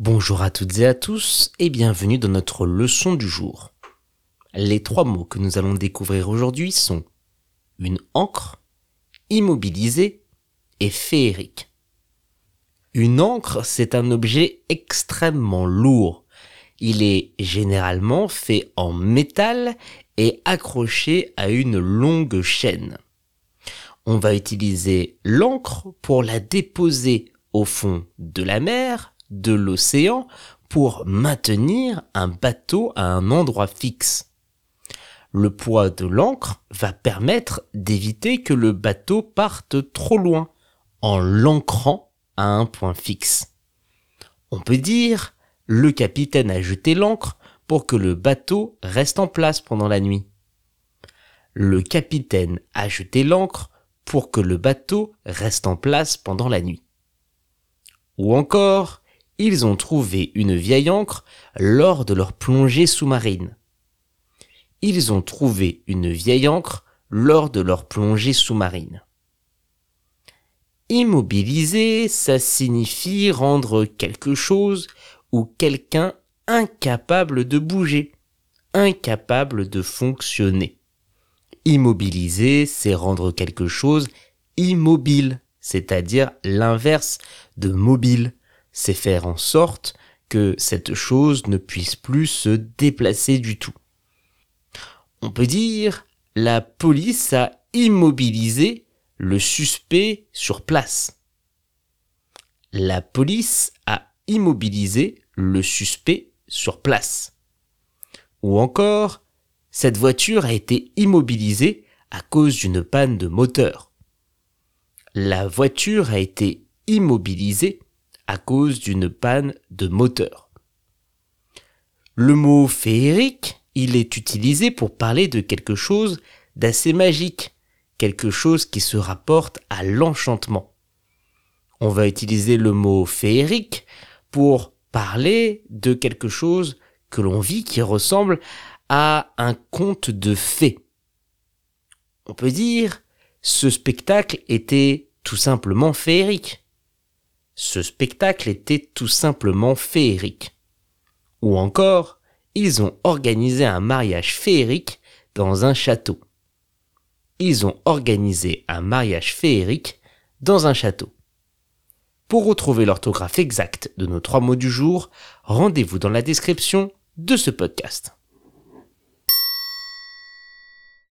Bonjour à toutes et à tous et bienvenue dans notre leçon du jour. Les trois mots que nous allons découvrir aujourd'hui sont une encre, immobilisé et féerique. Une encre, c'est un objet extrêmement lourd. Il est généralement fait en métal et accroché à une longue chaîne. On va utiliser l'encre pour la déposer au fond de la mer de l'océan pour maintenir un bateau à un endroit fixe. Le poids de l'ancre va permettre d'éviter que le bateau parte trop loin en l'ancrant à un point fixe. On peut dire le capitaine a jeté l'ancre pour que le bateau reste en place pendant la nuit. Le capitaine a jeté l'ancre pour que le bateau reste en place pendant la nuit. Ou encore, ils ont trouvé une vieille encre lors de leur plongée sous-marine. Ils ont trouvé une vieille encre lors de leur plongée sous-marine. Immobiliser, ça signifie rendre quelque chose ou quelqu'un incapable de bouger, incapable de fonctionner. Immobiliser, c'est rendre quelque chose immobile, c'est-à-dire l'inverse de mobile c'est faire en sorte que cette chose ne puisse plus se déplacer du tout. On peut dire la police a immobilisé le suspect sur place. La police a immobilisé le suspect sur place. Ou encore, cette voiture a été immobilisée à cause d'une panne de moteur. La voiture a été immobilisée à cause d'une panne de moteur. Le mot féerique, il est utilisé pour parler de quelque chose d'assez magique, quelque chose qui se rapporte à l'enchantement. On va utiliser le mot féerique pour parler de quelque chose que l'on vit qui ressemble à un conte de fées. On peut dire ce spectacle était tout simplement féerique. Ce spectacle était tout simplement féerique. Ou encore, ils ont organisé un mariage féerique dans un château. Ils ont organisé un mariage féerique dans un château. Pour retrouver l'orthographe exacte de nos trois mots du jour, rendez-vous dans la description de ce podcast.